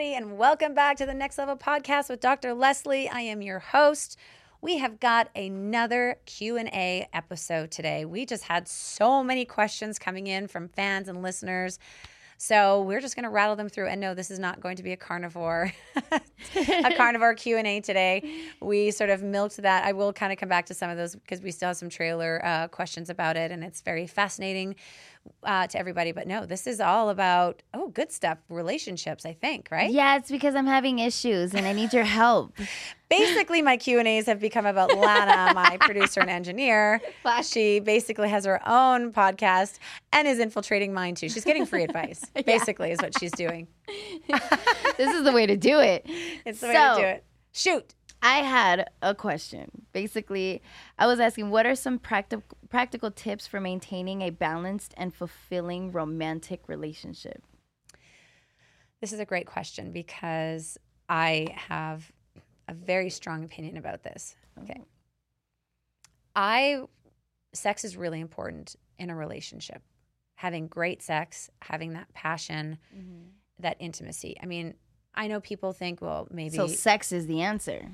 everybody, and welcome back to the Next Level Podcast with Dr. Leslie. I am your host. We have got another Q&A episode today. We just had so many questions coming in from fans and listeners. So we're just going to rattle them through. And no, this is not going to be a carnivore, a carnivore Q and A today. We sort of milked that. I will kind of come back to some of those because we still have some trailer uh, questions about it, and it's very fascinating uh, to everybody. But no, this is all about oh, good stuff, relationships. I think, right? Yeah, it's because I'm having issues and I need your help. basically my q and a's have become about lana my producer and engineer she basically has her own podcast and is infiltrating mine too she's getting free advice basically is what she's doing this is the way to do it. it's the way to do it shoot I had a question. Basically, I was asking what are some practical practical tips for maintaining a balanced and fulfilling romantic relationship? this is a great question because i have a very strong opinion about this oh. okay I sex is really important in a relationship. Having great sex, having that passion, mm-hmm. that intimacy. I mean, I know people think, well, maybe So sex is the answer.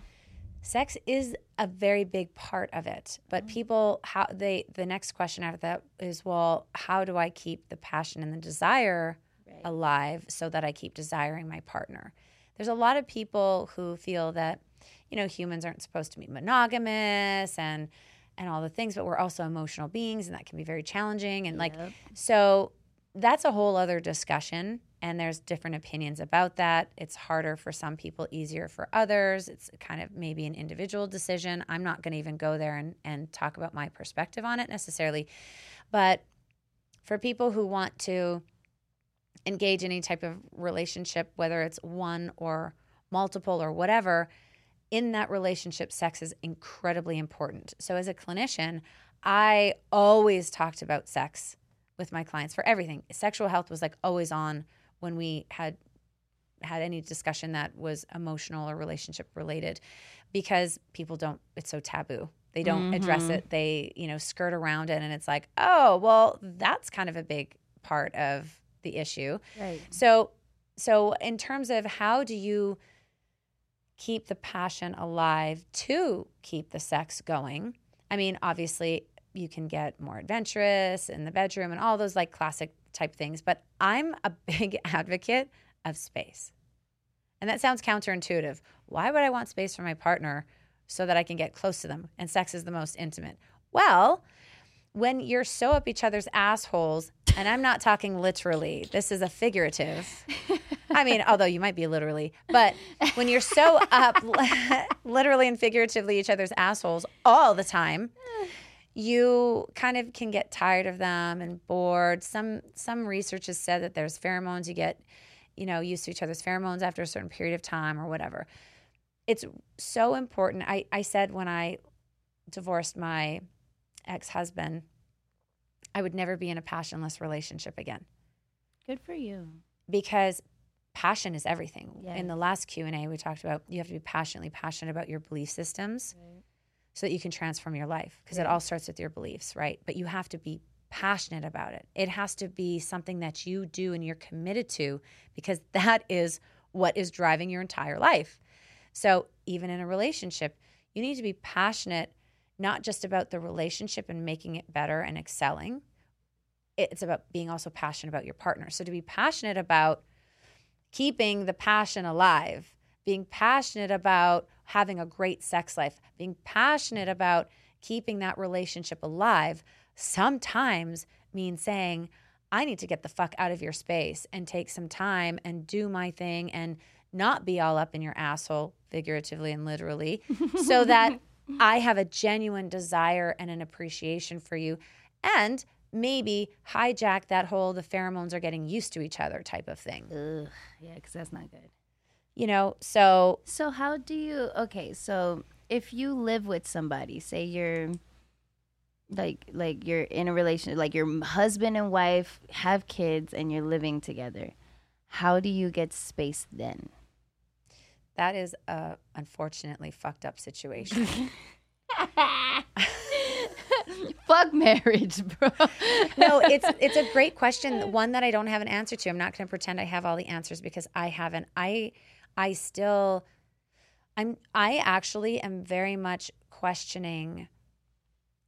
Sex is a very big part of it. But mm-hmm. people how they the next question after that is, well, how do I keep the passion and the desire alive so that I keep desiring my partner? There's a lot of people who feel that, you know, humans aren't supposed to be monogamous and and all the things, but we're also emotional beings and that can be very challenging. And like so that's a whole other discussion and there's different opinions about that. It's harder for some people, easier for others. It's kind of maybe an individual decision. I'm not going to even go there and, and talk about my perspective on it necessarily. But for people who want to engage in any type of relationship, whether it's one or multiple or whatever, in that relationship, sex is incredibly important. So, as a clinician, I always talked about sex with my clients for everything. Sexual health was like always on when we had had any discussion that was emotional or relationship related because people don't it's so taboo. They don't address mm-hmm. it. They, you know, skirt around it and it's like, "Oh, well, that's kind of a big part of the issue." Right. So, so in terms of how do you keep the passion alive to keep the sex going? I mean, obviously, you can get more adventurous in the bedroom and all those like classic type things, but I'm a big advocate of space. And that sounds counterintuitive. Why would I want space for my partner so that I can get close to them and sex is the most intimate? Well, when you're so up each other's assholes, and I'm not talking literally, this is a figurative. I mean, although you might be literally, but when you're so up literally and figuratively each other's assholes all the time, you kind of can get tired of them and bored. Some some research has said that there's pheromones you get, you know, used to each other's pheromones after a certain period of time or whatever. It's so important. I, I said when I divorced my ex-husband, I would never be in a passionless relationship again Good for you. because passion is everything. Yes. In the last Q&A we talked about you have to be passionately passionate about your belief systems so that you can transform your life because it all starts with your beliefs, right? But you have to be passionate about it. It has to be something that you do and you're committed to because that is what is driving your entire life. So, even in a relationship, you need to be passionate not just about the relationship and making it better and excelling. It's about being also passionate about your partner. So, to be passionate about keeping the passion alive, being passionate about having a great sex life, being passionate about keeping that relationship alive, sometimes means saying, I need to get the fuck out of your space and take some time and do my thing and not be all up in your asshole, figuratively and literally, so that I have a genuine desire and an appreciation for you. And maybe hijack that whole the pheromones are getting used to each other type of thing. Ugh. Yeah, because that's not good. You know, so So how do you okay, so if you live with somebody, say you're like like you're in a relationship like your husband and wife have kids and you're living together. How do you get space then? that is a unfortunately fucked up situation. fuck marriage, bro. no, it's it's a great question, one that I don't have an answer to. I'm not going to pretend I have all the answers because I haven't. I I still I'm I actually am very much questioning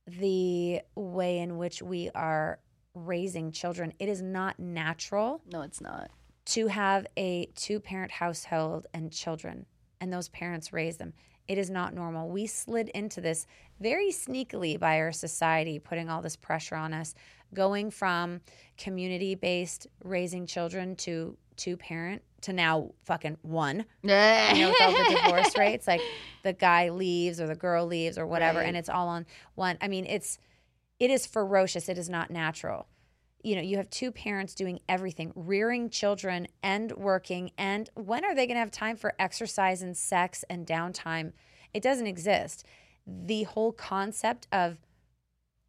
the way in which we are raising children. It is not natural no, it's not. to have a two parent household and children, and those parents raise them. It is not normal. We slid into this very sneakily by our society, putting all this pressure on us, going from community based raising children to two parent to now fucking one. You know, with all the divorce rates, like the guy leaves or the girl leaves or whatever, Right. and it's all on one. I mean, it's it is ferocious. It is not natural. You know, you have two parents doing everything, rearing children and working. And when are they going to have time for exercise and sex and downtime? It doesn't exist. The whole concept of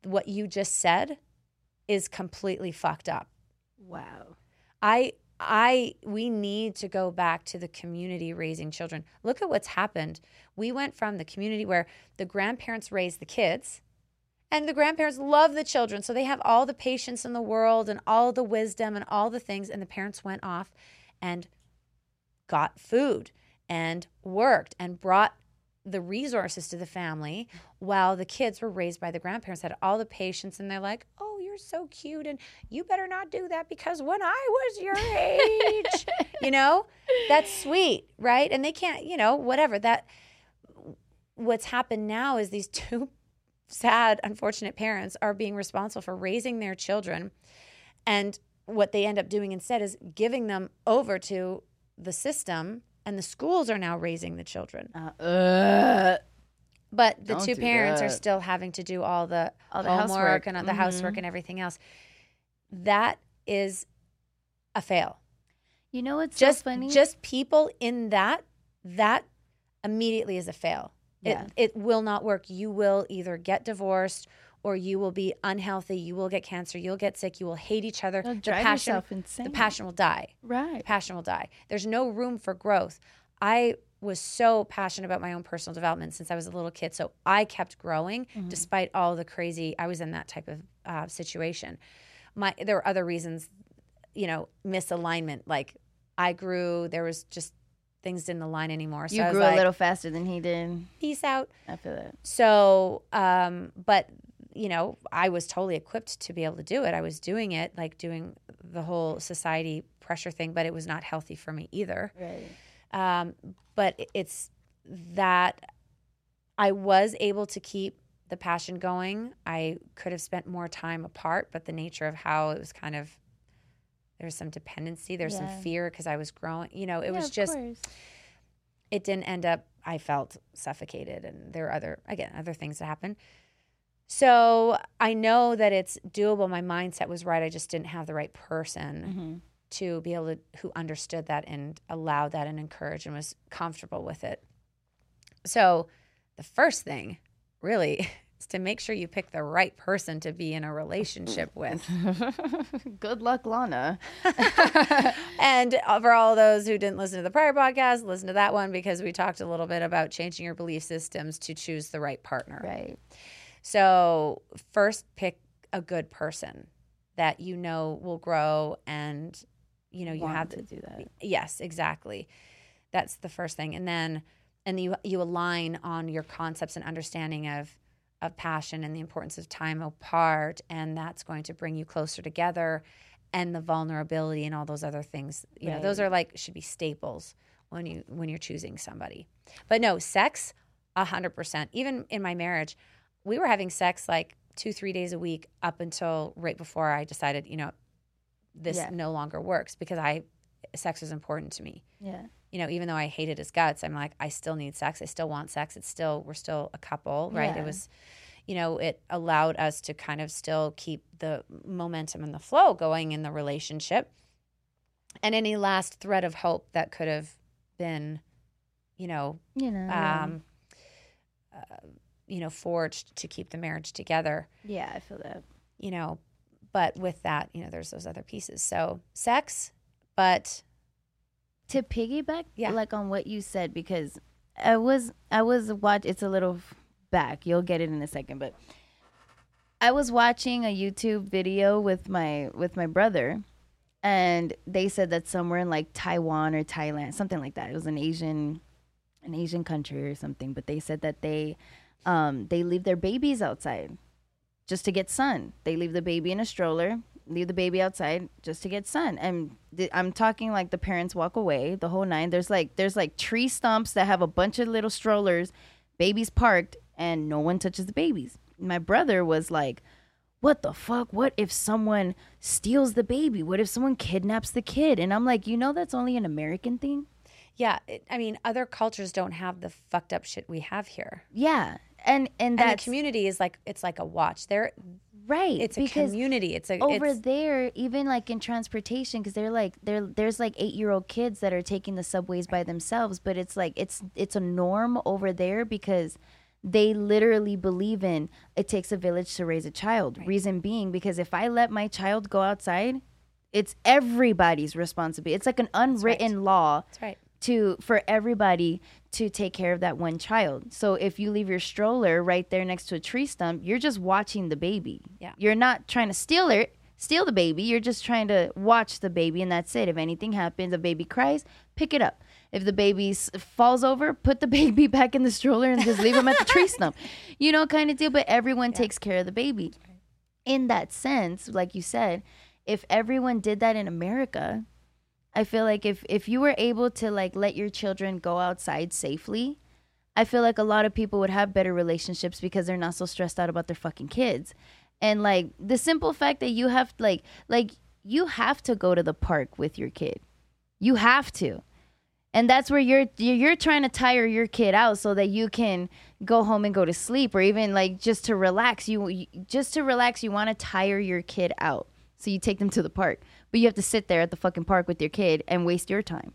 what you just said is completely fucked up. wow. I I we need to go back to the community raising children. Look at what's happened. We went from the community where the grandparents raise the kids and the grandparents love the children so they have all the patience in the world and all the wisdom and all the things and the parents went off and got food and worked and brought the resources to the family while the kids were raised by the grandparents had all the patience and they're like oh so cute and you better not do that because when i was your age you know? That's sweet right? And they can't you know whatever that what's happened now is these two sad unfortunate parents are being responsible for raising their children and what they end up doing instead is giving them over to the system and the schools are now raising the children. Uh, uh, but the Don't two do parents are still having to do all the, All the homework housework. and all the housework Mhm. and everything else that is a fail you know what's just so funny? just people in that that immediately is a fail Yeah. it, it will not work you will either get divorced or you will be unhealthy you will get cancer you'll get sick you will hate each other You'll the drive passion yourself insane. the passion will die right. The passion will die. There's no room for growth. I was so passionate about my own personal development since I was a little kid. So I kept growing despite all the crazy, I was in that type of uh, situation. My, there were other reasons, you know, misalignment. Like I grew, there was just things didn't align anymore. So You I was grew like, a little faster than he did. peace out. I feel that. So, um, but you know, I was totally equipped to be able to do it. I was doing it, like doing the whole society pressure thing, but it was not healthy for me either. Right. Um, but it's that I was able to keep the passion going. I could have spent more time apart, but the nature of how it was kind of there's some dependency, there's Yeah. some fear because I was growing. You know, it Yeah, was just course. it didn't end up i felt suffocated and there were other again other things that happened so i know that it's doable my mindset was right i just didn't have the right person Mhm. To be able to who understood that and allowed that and encouraged and was comfortable with it so the first thing really is to make sure you pick the right person to be in a relationship with Good luck, Lana. and for all those who didn't listen to the prior podcast, listen to that one because we talked a little bit about changing your belief systems to choose the right partner. Right. So, first pick a good person that you know will grow and you know you have to do that. Yes, exactly. That's the first thing. And then and you you align on your concepts and understanding of of passion and the importance of time apart and that's going to bring you closer together and the vulnerability and all those other things. You know, those are like should be staples when you when you're choosing somebody. But no, sex a 100%. Even in my marriage, we were having sex like 2-3 days a week up until right before I decided, you know, this Yeah. no longer works because I sex is important to me. Yeah. You know, even though I hated his guts, I'm like, I still need sex. I still want sex. It's still, we're still a couple, right? Yeah. It was, you know, it allowed us to kind of still keep the momentum and the flow going in the relationship. And any last thread of hope that could have been, you know, You know. um, uh, you know, forged to keep the marriage together yeah, I feel that. you know, but with that, you know, there's those other pieces. So sex, but to piggyback Yeah. like on what you said because I was I was watch it's a little back. You'll get it in a second, but I was watching a YouTube video with my with my brother, and they said that somewhere in like Taiwan or Thailand, something like that. It was an Asian, an Asian country or something. But they said that they, um, they leave their babies outside, just to get sun. They leave the baby in a stroller, leave the baby outside just to get sun. And th- I'm talking like the parents walk away, the whole nine. There's like there's like tree stumps that have a bunch of little strollers, babies parked, and no one touches the babies my brother was like, what the fuck? What if someone steals the baby? What if someone kidnaps the kid? And I'm like, you know, that's only an American thing. Yeah, it, I mean, other cultures don't have the fucked up shit we have here. Yeah, and and And that the community is like it's like a watch. There, right. it's a community. It's a over it's, there, even like in transportation, because they're like there. There's like eight year old kids that are taking the subways by themselves, but it's like it's it's a norm over there because they literally believe in it takes a village to raise a child. Reason being, because if I let my child go outside, it's everybody's responsibility. It's like an unwritten law That's right. To for everybody to take care of that one child. So if you leave your stroller right there next to a tree stump, you're just watching the baby. Yeah. You're not trying to steal it, steal the baby. You're just trying to watch the baby and that's it. If anything happens, the baby cries, pick it up. If the baby falls over, put the baby back in the stroller and just leave him at the tree stump. You know, kind of deal, but everyone takes care of the baby. In that sense, like you said, if everyone did that in America, I feel like if if you were able to like let your children go outside safely, I feel like a lot of people would have better relationships because they're not so stressed out about their fucking kids. And like the simple fact that you have like like you have to go to the park with your kid. You have to. And that's where you're you're trying to tire your kid out so that you can go home and go to sleep or even like just to relax you just to relax you want to tire your kid out. So you take them to the park. But you have to sit there at the fucking park with your kid and waste your time.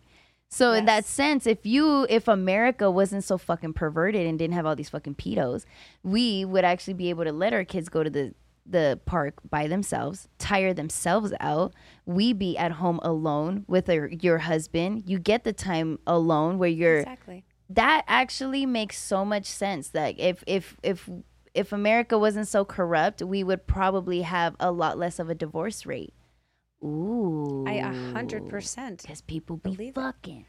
So in that sense, if you if America wasn't so fucking perverted and didn't have all these fucking pedos, we would actually be able to let our kids go to the the park by themselves, tire themselves out. We be at home alone with your, your husband. You get the time alone where you're Exactly. that actually makes so much sense that if if if if America wasn't so corrupt, we would probably have a lot less of a divorce rate. Ooh. I a hundred percent. Because people be believe it. fucking.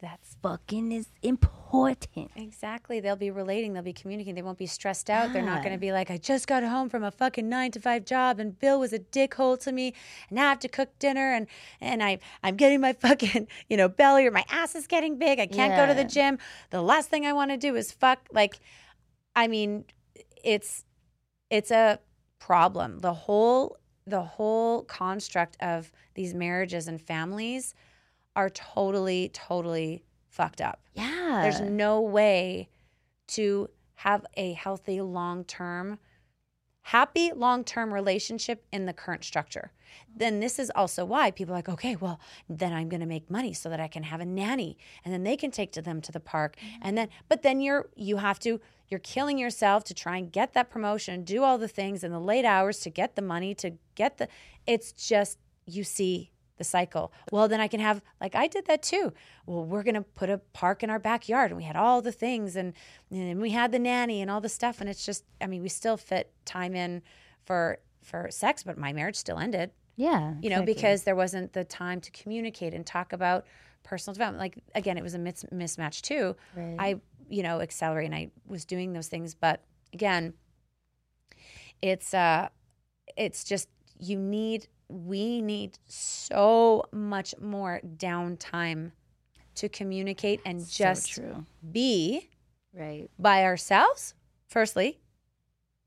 That's Fucking is important. exactly. They'll be relating. They'll be communicating. They won't be stressed out. They're not going to be like, I just got home from a fucking nine to five job, and Bill was a dickhole to me, and now I have to cook dinner, and and I I'm getting my fucking you know belly or my ass is getting big. I can't go to the gym. The last thing I want to do is fuck. Like, I mean, it's it's a problem. The whole the whole construct of these marriages and families are totally totally fucked up. Yeah. There's no way to have a healthy long-term happy long-term relationship in the current structure. Then this is also why people are like, okay, well, then I'm going to make money so that I can have a nanny and then they can take to them to the park. Mm-hmm. And then but then you're you have to you're killing yourself to try and get that promotion, do all the things in the late hours to get the money to get the it's just you see the cycle. Well, then I can have like I did that too. Well, we're gonna put a park in our backyard, and we had all the things, and and we had the nanny and all the stuff, and it's just I mean we still fit time in for for sex, but my marriage still ended. yeah. You know exactly. because there wasn't the time to communicate and talk about personal development. Like again, it was a mis- mismatch too. Right. I you know accelerate and I was doing those things, but again, it's uh it's just you need we need so much more downtime to communicate and just be Right. by ourselves firstly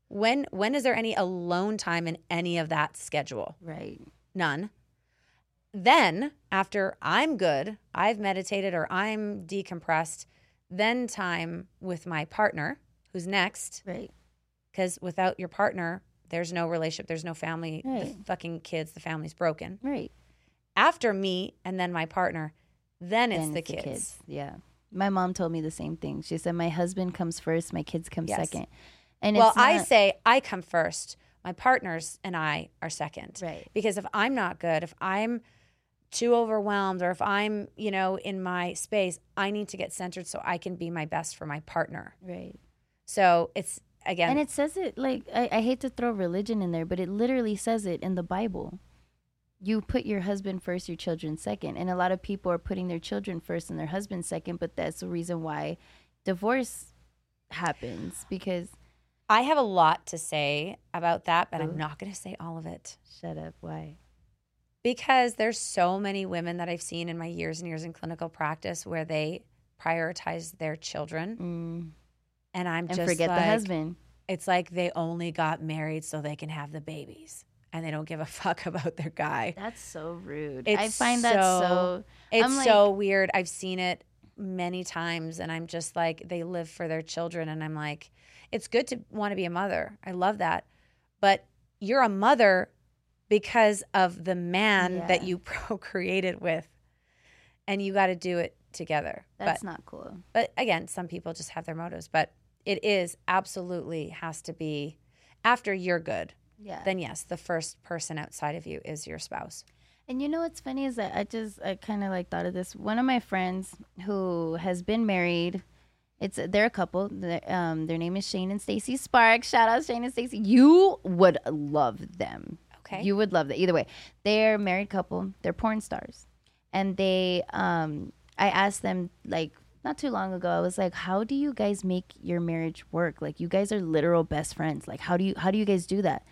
when when is there any alone time in any of that schedule Right. none then after i'm good i've meditated or i'm decompressed then time with my partner who's next Right. because without your partner there's no relationship there's no family Right. the fucking kids the family's broken Right. after me and then my partner then it's Then the kids. Yeah. My mom told me the same thing. She said my husband comes first, my kids come Yes. second. And well it's i say i come first my partners and i are second Right. because if i'm not good if i'm too overwhelmed or if i'm you know in my space i need to get centered so i can be my best for my partner Right. so it's again, And it says it like I, I hate to throw religion in there, but it literally says it in the Bible. You put your husband first, your children second. And a lot of people are putting their children first and their husband second, but that's the reason why divorce happens because I have a lot to say about that, but Ooh. I'm oh. not going to say all of it. shut up, why? Because there's so many women that I've seen in my years and years in clinical practice where they prioritize their children, Mm. and I'm And just forget like, the husband. It's like they only got married so they can have the babies, and they don't give a fuck about their guy. That's so rude. It's I find that so- so It's I'm so weird. I've seen it many times, and I'm just like, they live for their children, and I'm like, it's good to want to be a mother. I love that, but you're a mother because of the man that Yeah. you procreated with, and you got to do it together. that's but not cool. but again, some people just have their motives, but it is absolutely has to be after you're good. Yeah. Then yes, the first person outside of you is your spouse. And you know what's funny is that I just I kind of like thought of this. One of my friends who has been married, it's they're a couple. The- Um, their name is Shane and Stacy Sparks. Shout out to Shane and Stacy. You would love them. Okay. You would love that. Either way, they're a married couple. They're porn stars, and they. Um, I asked them like not too long ago. I was like, "How do you guys make your marriage work? Like, you guys are literal best friends. Like, how do you how do you guys do that?"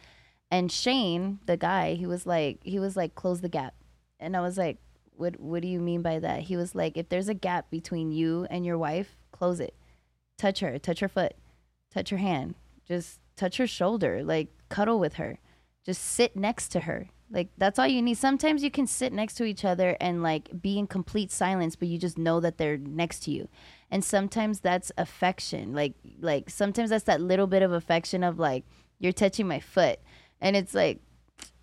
And Shane, the guy, he was like, he was like, "Close the gap," and I was like, "What What do you mean by that?" He was like, "If there's a gap between you and your wife, close it. Touch her. Touch her foot. Touch her hand. Just touch her shoulder. Like, cuddle with her." Just sit next to her. Like that's all you need. Sometimes you can sit next to each other and like be in complete silence, but you just know that they're next to you. And sometimes that's affection. Like like sometimes that's that little bit of affection of like you're touching my foot, and it's like.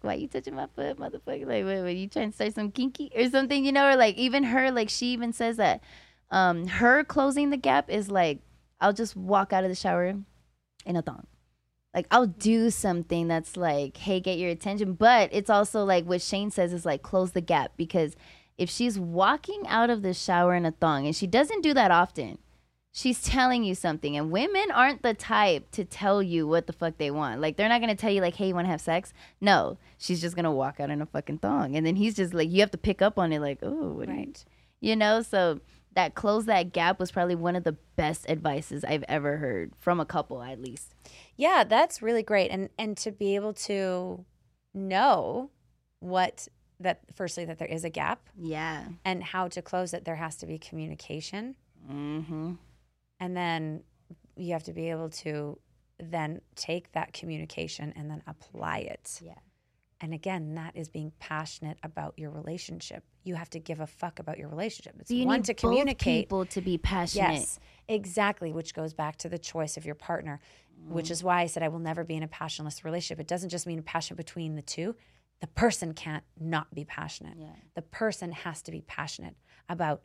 Why you touching my foot, motherfucker? Like, wait, wait, you trying to start some kinky or something, you know? Or like, even her, like, she even says that, um, her closing the gap is like, I'll just walk out of the shower in a thong like I'll do something that's like, hey, get your attention. But it's also like what Shane says is like close the gap because if she's walking out of the shower in a thong and she doesn't do that often, she's telling you something. And women aren't the type to tell you what the fuck they want. Like they're not gonna tell you like, hey, you wanna have sex? No. She's just gonna walk out in a fucking thong. And then he's just like you have to pick up on it like, oh, what do you Right. you know, so that close that gap was probably one of the best advices I've ever heard from a couple at least. Yeah, that's really great. And and to be able to know what that firstly that there is a gap Yeah. and how to close it, there has to be communication. Mm-hmm. And then you have to be able to then take that communication and then apply it. Yeah. And again, that is being passionate about your relationship. You have to give a fuck about your relationship. It's you one need to both communicate. people to be passionate. Yes, exactly. Which goes back to the choice of your partner, which is why I said I will never be in a passionless relationship. It doesn't just mean passion between the two. The person can't not be passionate. Yeah. The person has to be passionate about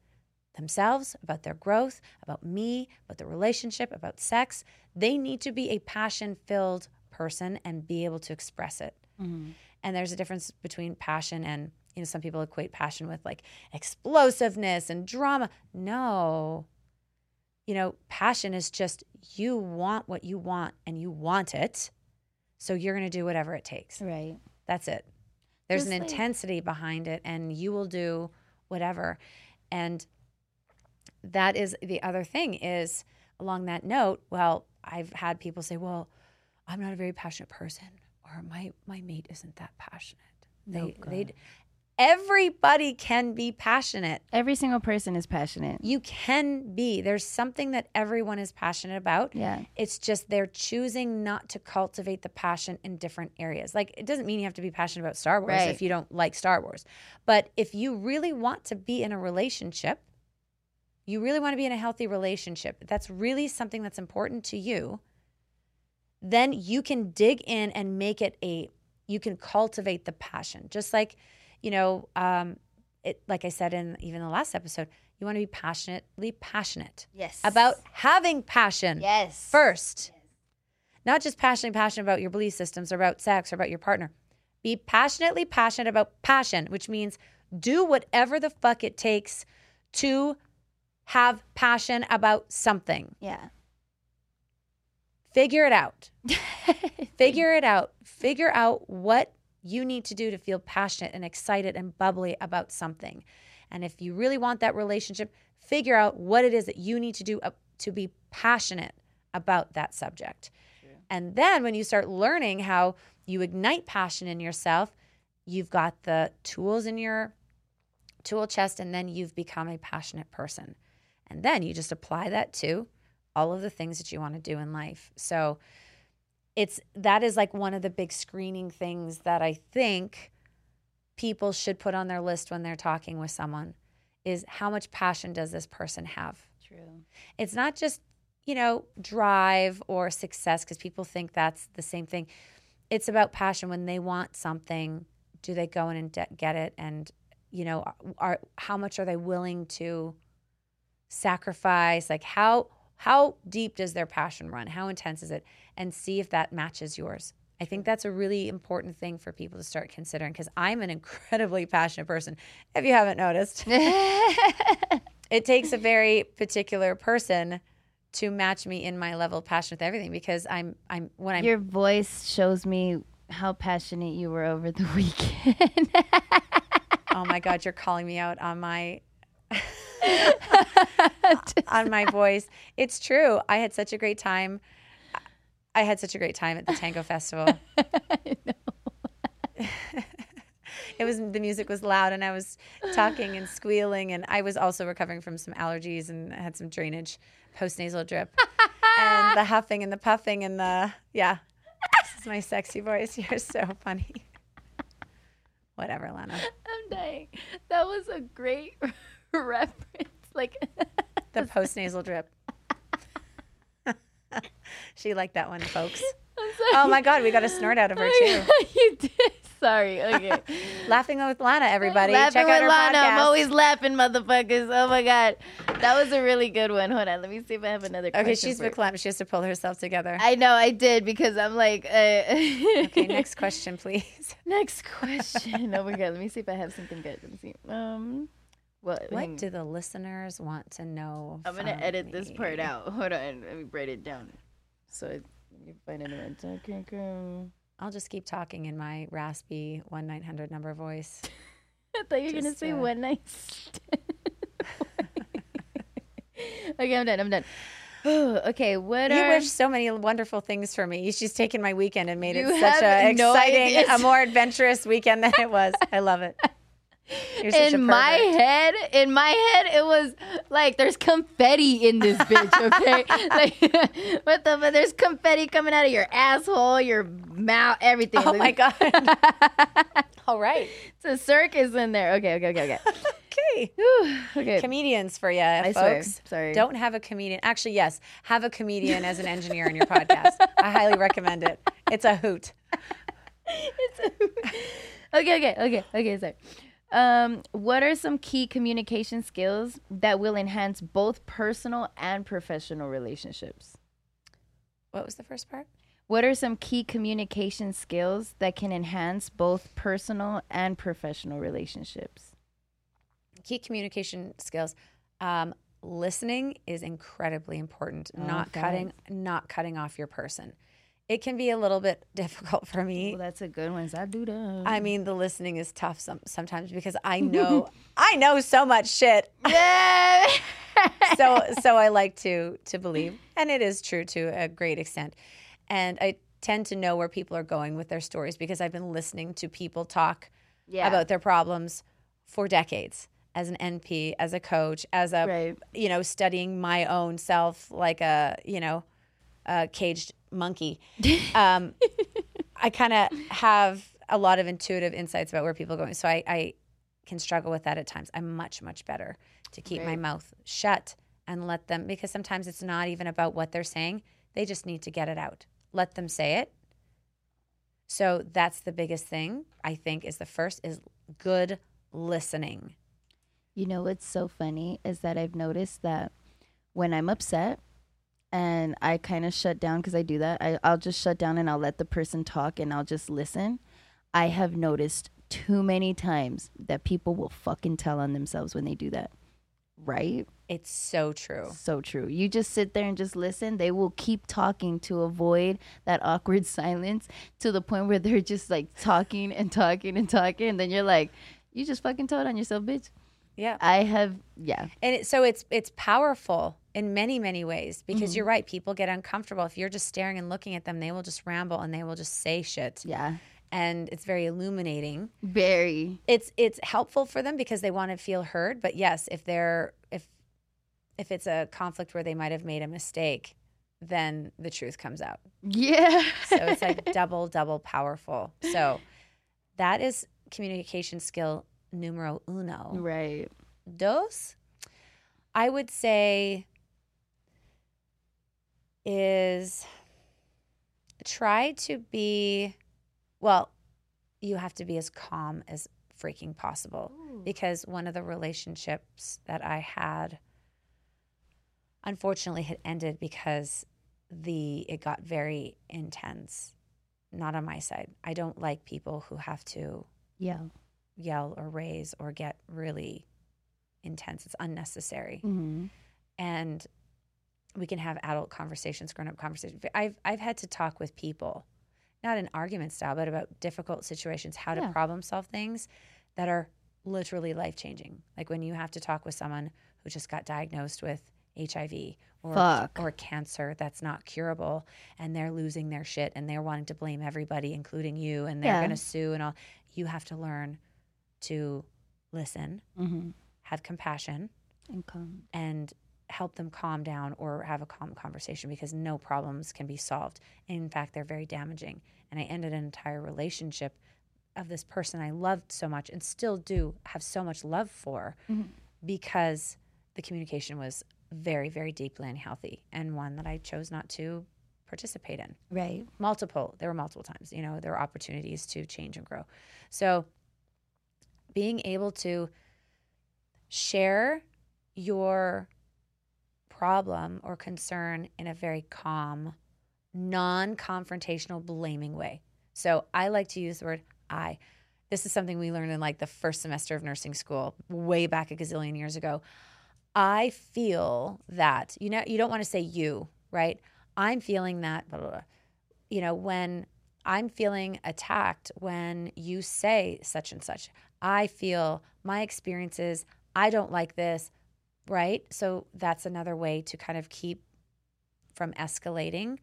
themselves, about their growth, about me, about the relationship, about sex. They need to be a passion filled person and be able to express it. Mhm. And there's a difference between passion and, you know, some people equate passion with like explosiveness and drama. No. You know, passion is just you want what you want and you want it. So you're going to do whatever it takes. Right. That's it. There's Just an like- intensity behind it and you will do whatever. And that is the other thing is along that note, well, I've had people say, "Well, I'm not a very passionate person or my my mate isn't that passionate." They Oh, they. Everybody can be passionate. Every single person is passionate. You can be. There's something that everyone is passionate about. Yeah. It's just they're choosing not to cultivate the passion in different areas. Like it doesn't mean you have to be passionate about Star Wars Right. if you don't like Star Wars. But if you really want to be in a relationship, you really want to be in a healthy relationship. That's really something that's important to you. Then you can dig in and make it a you can cultivate the passion. Just like, you know, um it like I said in even the last episode, you want to be passionately passionate Yes. about having passion yes first. Not just passionately passionate about your belief systems or about sex or about your partner. Be passionately passionate about passion, which means do whatever the fuck it takes to have passion about something. Yeah. Figure it out. Figure it out. Figure out what you need to do to feel passionate and excited and bubbly about something. And if you really want that relationship, figure out what it is that you need to do uh, to be passionate about that subject. And then when you start learning how you ignite passion in yourself, you've got the tools in your tool chest, and then you've become a passionate person. And then you just apply that to all of the things that you want to do in life. So it's that is like one of the big screening things that I think people should put on their list when they're talking with someone is how much passion does this person have? True. It's not just, you know, drive or success because people think that's the same thing. It's about passion when they want something, do they go in and de- get it and you know, are how much are they willing to sacrifice? Like how how deep does their passion run? How intense is it? And see if that matches yours. I think that's a really important thing for people to start considering because I'm an incredibly passionate person. If you haven't noticed, it takes a very particular person to match me in my level of passion with everything because I'm I'm when I'm Your voice shows me how passionate you were over the weekend. oh my god, you're calling me out on my on my voice. It's true. I had such a great time. I had such a great time at the Tango Festival. it was the music was loud and I was talking and squealing and I was also recovering from some allergies and had some drainage post nasal drip. and the huffing and the puffing and the yeah. This is my sexy voice. You're so funny. Whatever, Lana. I'm dying. That was a great reference. Like the post nasal drip. she liked that one, folks. Oh my God, we got a snort out of her too. you did. Sorry. Okay. Laughing with Lana, everybody. Laughing Check out with her Lana. I'm always laughing, motherfuckers. Oh my god, that was a really good one. Hold on, let me see if I have another. Okay, she's you. She has to pull herself together. I know I did because I'm like. Uh, Okay, next question, please. Next question. Oh my god, let me see if I have something good. Let me see. Um, what? What hang- do the listeners want to know? I'm gonna from edit this part out. Hold on, let me write it down. So I- you find it in my document. I'll just keep talking in my raspy one nine hundred number voice. I thought you were gonna say uh, one night. okay, I'm done. I'm done. okay, what You are wish so many wonderful things for me. She's taken my weekend and made You it such have a no exciting, a more adventurous weekend than it was. I love it. A in my head, in my head, it was like there's confetti in this bitch. Okay, like what the? But there's confetti coming out of your asshole, your mouth, everything. Oh my god! All right, it's a circus in there. Okay, okay, okay, okay. okay. Whew, okay, Comedians for you, I swear. folks. Sorry. Don't have a comedian. Actually, yes, have a comedian as an engineer in your podcast. I highly recommend it. It's a hoot. It's okay, okay, okay, okay. Sorry. Um, what are some key communication skills that will enhance both personal and professional relationships? What was the first part? What are some key communication skills that can enhance both personal and professional relationships? Key communication skills. Um, listening is incredibly important. Oh, not cutting, not cutting off your person. It can be a little bit difficult for me. Well, that's a good one. I do that. I mean, the listening is tough some, sometimes because I know I know so much shit. yeah. So so I like to to believe, and it is true to a great extent. And I tend to know where people are going with their stories because I've been listening to people talk yeah. about their problems for decades as an NP, as a coach, as a Right. you know studying my own self like a you know a caged monkey. Um, I kind of have a lot of intuitive insights about where people are going, so I, I can struggle with that at times. I'm much much better to keep my mouth shut and let them because sometimes it's not even about what they're saying. They just need to get it out. Let them say it. So that's the biggest thing I think is the first is good listening. You know what's so funny is that I've noticed that when I'm upset and I kind of shut down because I do that, I, I'll just shut down and I'll let the person talk and I'll just listen. I have noticed too many times that people will fucking tell on themselves when they do that. Right? It's so true. So true. You just sit there and just listen. They will keep talking to avoid that awkward silence to the point where they're just like talking and talking and talking. And then you're like, you just fucking told on yourself, bitch. Yeah. I have, yeah. And it, so it's it's powerful in many many ways Mm-hmm. because you're right. People get uncomfortable if you're just staring and looking at them. They will just ramble and they will just say shit, Yeah. and it's very illuminating. Very. It's it's helpful for them because they want to feel heard. But yes, if they're if if it's a conflict where they might have made a mistake, then the truth comes out. Yeah. So it's like double double powerful. So that is communication skill numero uno. right. Dos, I would say, is try to be, well, you have to be as calm as freaking possible. Because one of the relationships that I had, unfortunately, had ended because the it got very intense. Not on my side. I don't like people who have to Yeah. yell or raise or get really intense. It's unnecessary. Mm-hmm. And we can have adult conversations, grown up conversations. I've I've had to talk with people, not in argument style, but about difficult situations, how to problem solve things that are literally life changing. Like when you have to talk with someone who just got diagnosed with HIV or Fuck. or cancer that's not curable and they're losing their shit and they're wanting to blame everybody including you and they're Yeah. going to sue and all you have to learn to listen Mm-hmm. have compassion And and help them calm down or have a calm conversation because no problems can be solved. In fact, they're very damaging. And I ended an entire relationship of this person I loved so much and still do have so much love for Mhm. because the communication was very, very deeply unhealthy and one that I chose not to participate in Right. multiple there were multiple times you know there were opportunities to change and grow so being able to share your problem or concern in a very calm non-confrontational blaming way. So i like to use the word i. This is something we learned in like the first semester of nursing school way back a gazillion years ago. I feel that you know you don't want to say you right? I'm feeling that blah, blah, blah. You know, when I'm feeling attacked when you say such and such, I feel my experiences, I don't like this, right? So that's another way to kind of keep from escalating.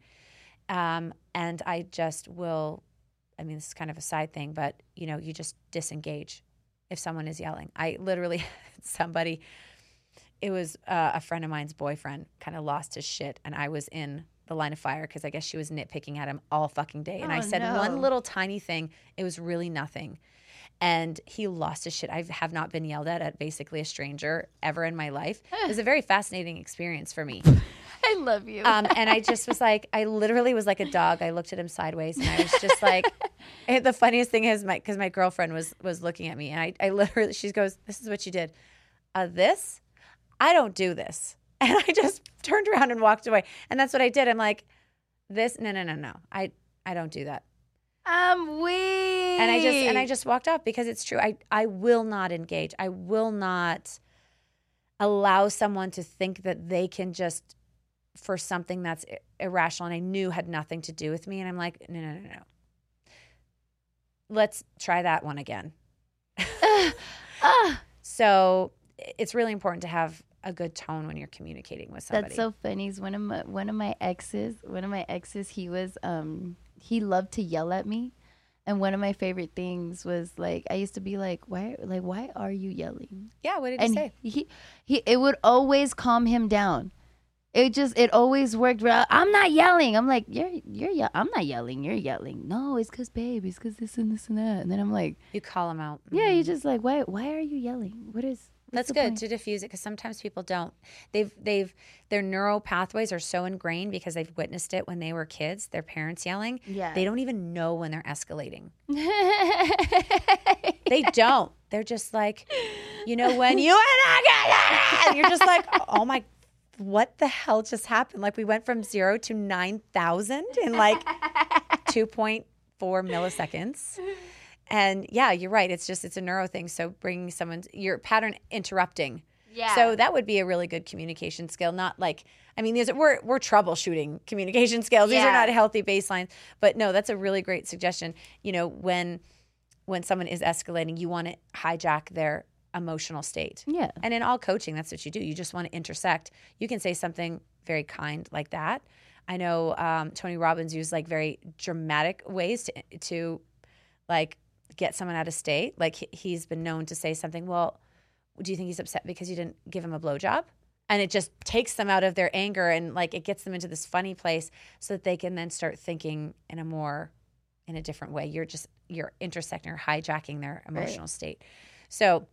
Um, and I just will, I mean, this is kind of a side thing, but you know, you just disengage if someone is yelling. I literally, somebody, it was uh, a friend of mine's boyfriend kind of lost his shit, and I was in the line of fire because I guess she was nitpicking at him all fucking day. And I Oh, said no. one little tiny thing, it was really nothing. And he lost his shit. I have not been yelled at at basically a stranger ever in my life. It was a very fascinating experience for me. I love you. Um, and I just was like, I literally was like a dog. I looked at him sideways, and I was just like, the funniest thing is, my because my girlfriend was was looking at me, and I, I literally, she goes, "This is what you did." Uh, this, I don't do this, and I just turned around and walked away, and that's what I did. I'm like, this, no, no, no, no, I, I don't do that, I'm weak. and I just and I just walked off because it's true. I, I will not engage. I will not allow someone to think that they can just for something that's irrational and I knew had nothing to do with me. And I'm like, no, no, no, no. Let's try that one again. Ah, So it's really important to have a good tone when you're communicating with somebody. that's so funny. Is one of my one of my exes. One of my exes. He was um he loved to yell at me, and one of my favorite things was like I used to be like why like why are you yelling? yeah. What did you and say? he he it would always calm him down. It just it always worked well. I'm not yelling. I'm like you're you're ye- I'm not yelling. You're yelling. No, it's cause babe. It's cause this and this and that. And then I'm like, You call him out. yeah, you mm-hmm. just like why why are you yelling? What is That's good point? to diffuse it because sometimes people don't. They've they've their neural pathways are so ingrained because they've witnessed it when they were kids. Their parents yelling. Yeah. They don't even know when they're escalating. They don't. They're just like, you know, when you and I got and you're just like, oh my, what the hell just happened? Like we went from zero to nine thousand in like two point four milliseconds. And yeah, you're right. It's just it's a neuro thing. So bringing someone your pattern interrupting. Yeah. So that would be a really good communication skill. Not like I mean, these are, we're we're troubleshooting communication skills. These are not healthy baselines. But no, that's a really great suggestion. You know, when when someone is escalating, you want to hijack their emotional state. Yeah. And in all coaching, that's what you do. You just want to intersect. You can say something very kind like that. I know um, Tony Robbins used like very dramatic ways to to like get someone out of state. Like he- he's been known to say something. Well, do you think he's upset because you didn't give him a blowjob? And it just takes them out of their anger and like it gets them into this funny place so that they can then start thinking in a more in a different way. You're just you're intersecting or hijacking their emotional state. So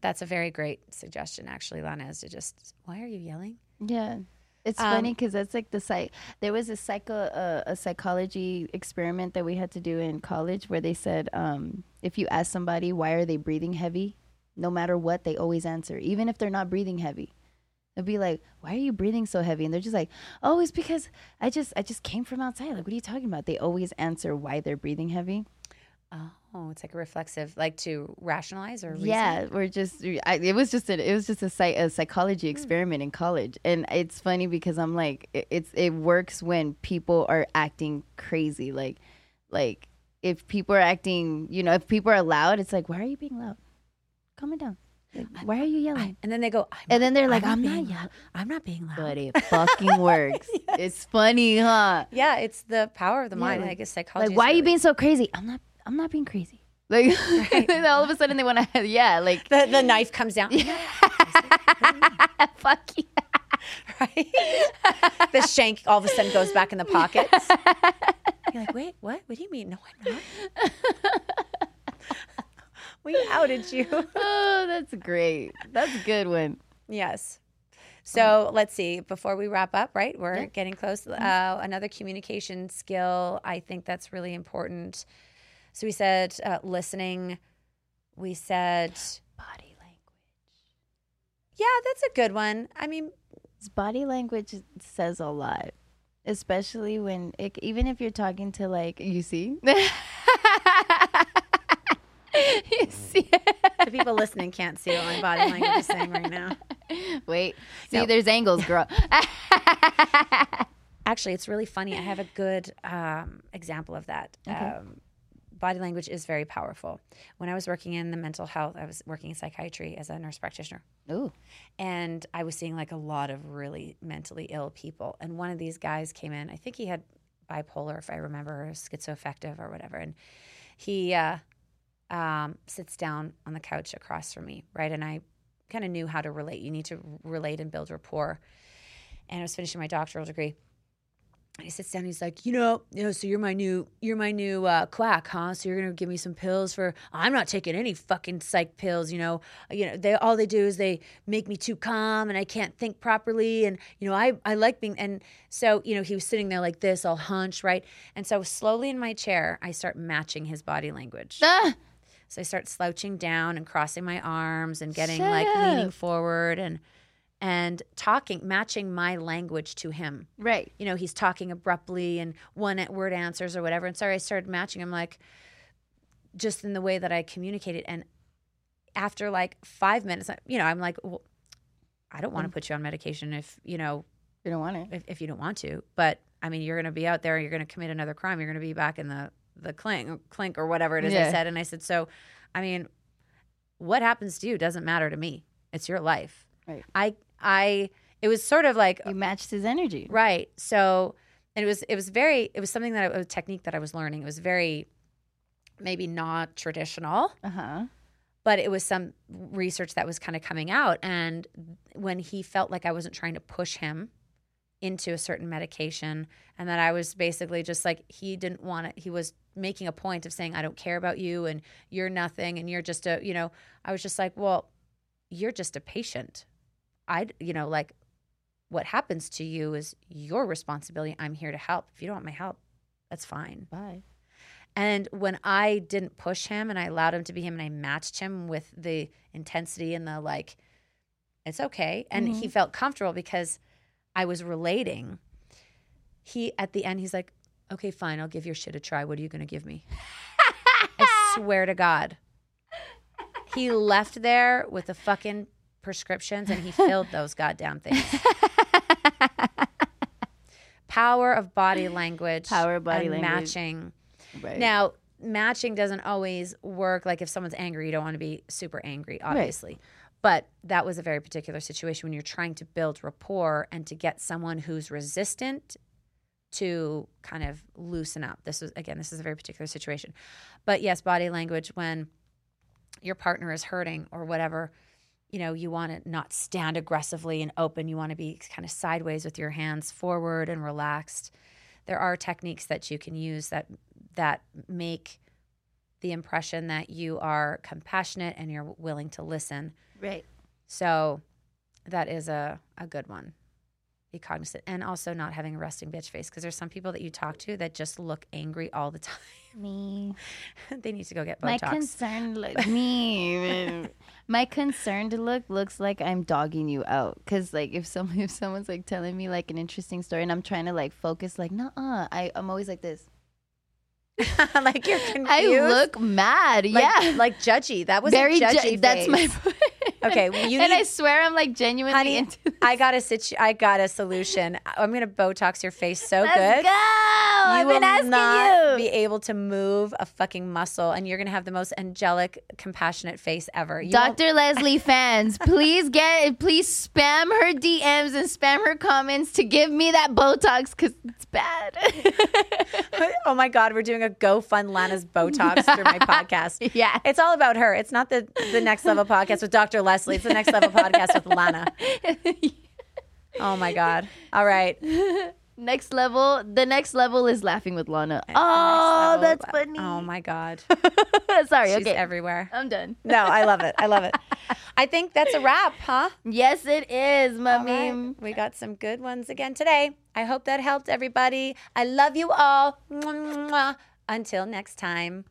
that's a very great suggestion, actually, Lana, is to just why are you yelling? Yeah. It's Um, funny because that's like the psych. There was a psycho uh, a psychology experiment that we had to do in college where they said um, if you ask somebody why are they breathing heavy, no matter what, they always answer, even if they're not breathing heavy. They'll be like, "Why are you breathing so heavy?" And they're just like, "Oh, it's because I just I just came from outside." Like, what are you talking about? They always answer why they're breathing heavy. Oh, it's like a reflexive, like to rationalize or reason? Yeah, we're just. I, it was just a. It was just a, psych, a psychology hmm. experiment in college, and it's funny because I'm like, it, it's it works when people are acting crazy. Like, like if people are acting, you know, if people are loud, it's like, why are you being loud? Calm it down. Like, why are you yelling? And then they go, I'm and then they're like, I'm, being not yelling, I'm not being loud. but it fucking works. It's funny, huh? Yeah, it's the power of the Yeah, mind. like- I guess psychology. Like, why are you being so crazy? I'm not. I'm not being crazy. Like, then all of a sudden they want to. Yeah, like, The, the knife comes down. fuck you. right? the shank all of a sudden goes back in the pockets. You're like, wait, what? What do you mean? No, I'm not. we outed you. Oh, that's great. That's a good one. Yes. So let's see. Before we wrap up, right? We're Yeah. Mm-hmm. getting close. Uh, another communication skill. I think that's really important. So we said uh, listening. We said, Body language. yeah, that's a good one. I mean, Body language says a lot, especially when, it, even if you're talking to like, you see? you see? the people listening can't see what my body language is saying right now. Wait. See, Nope. there's angles, girl. Actually, it's really funny. I have a good um, example of that. Um, body language is very powerful. When I was working in the mental health, I was working in psychiatry as a nurse practitioner. Ooh. and I was seeing like a lot of really mentally ill people. And one of these guys came in. I think he had bipolar, if I remember, or schizoaffective or whatever. And he uh, um, sits down on the couch across from me, right? And I kind of knew how to relate. You need to relate and build rapport. And I was finishing my doctoral degree. And he sits down. And he's like, you know, you know. So you're my new, you're my new uh, quack, huh? So you're gonna give me some pills for? I'm not taking any fucking psych pills. You know, you know. They all they do is they make me too calm, and I can't think properly. And you know, I I like being. And so you know, he was sitting there like this, all hunched, right? And so slowly in my chair, I start matching his body language. Ah, So I start slouching down and crossing my arms and getting Shut like leaning forward and and talking, matching my language to him right. you know, he's talking abruptly and one word answers or whatever. And so I started matching him like just in the way that I communicated. And after like five minutes, you know, I'm like, well, I don't want to mm. put you on medication if, you know, You don't want it. if, if you don't want to. But I mean, you're going to be out there, you're going to commit another crime, you're going to be back in the, the clink, clink or whatever it is I said. And I said, so, I mean, what happens to you doesn't matter to me. It's your life. Right. I, I, it was sort of like, You matched his energy. Right. So, it was it was very it was something that I, a technique that I was learning. It was very maybe not traditional, Uh huh. but it was some research that was kind of coming out. And when he felt like I wasn't trying to push him into a certain medication, and that I was basically just like he didn't want it. He was making a point of saying, "I don't care about you, and you're nothing, and you're just a," you know. I was just like, "Well, you're just a patient. I, you know, like." What happens to you is your responsibility. I'm here to help. If you don't want my help, that's fine. Bye. And when I didn't push him and I allowed him to be him and I matched him with the intensity and the like, it's okay. And he mm-hmm. felt comfortable because I was relating. He, at the end, he's like, okay, fine, I'll give your shit a try. What are you going to give me? I swear to God. He left there with a fucking prescriptions and he filled those goddamn things. Power of body language. Power of body and language. matching. Right. Now, matching doesn't always work. Like if someone's angry, you don't want to be super angry, obviously. But that was a very particular situation when you're trying to build rapport and to get someone who's resistant to kind of loosen up. This was again, this is a very particular situation. But yes, body language when your partner is hurting or whatever, you know, you want to not stand aggressively and open. You want to be kind of sideways with your hands forward and relaxed. There are techniques that you can use that that make the impression that you are compassionate and you're willing to listen. right. So that is a, a good one. Be cognizant and also not having a resting bitch face because there's some people that you talk to that just look angry all the time. Me. they need to go get Botox. My concerned look. me. Uh, my concerned look looks like I'm dogging you out. Cause like if some if someone's like telling me like an interesting story and I'm trying to like focus, like nah, I I'm always like this. like you're confused. I look mad. like, yeah. like judgy. That was Very. judgy. ju- that's my. Okay, well, you and I swear I'm like genuinely honey. into. I got a situ- I got a solution. I'm gonna Botox your face so Let's good. go. You I've will been asking not you. be able to move a fucking muscle, and you're gonna have the most angelic, compassionate face ever. You Dr. Leslie fans, please get please spam her DMs and spam her comments to give me that Botox because it's bad. oh my God, we're doing a GoFund Lana's Botox through my podcast. Yeah. It's all about her. It's not the the next level podcast with Dr. Leslie. It's the next level podcast with Lana. Oh my God. All right. next level, the next level is laughing with Lana. Oh, that's funny. Oh my God. Sorry, She's okay. everywhere. I'm done. No, I love it. I love it. I think that's a wrap, huh? Yes, it is, mommy. right. We got some good ones again today. I hope that helped everybody. I love you all. Until next time.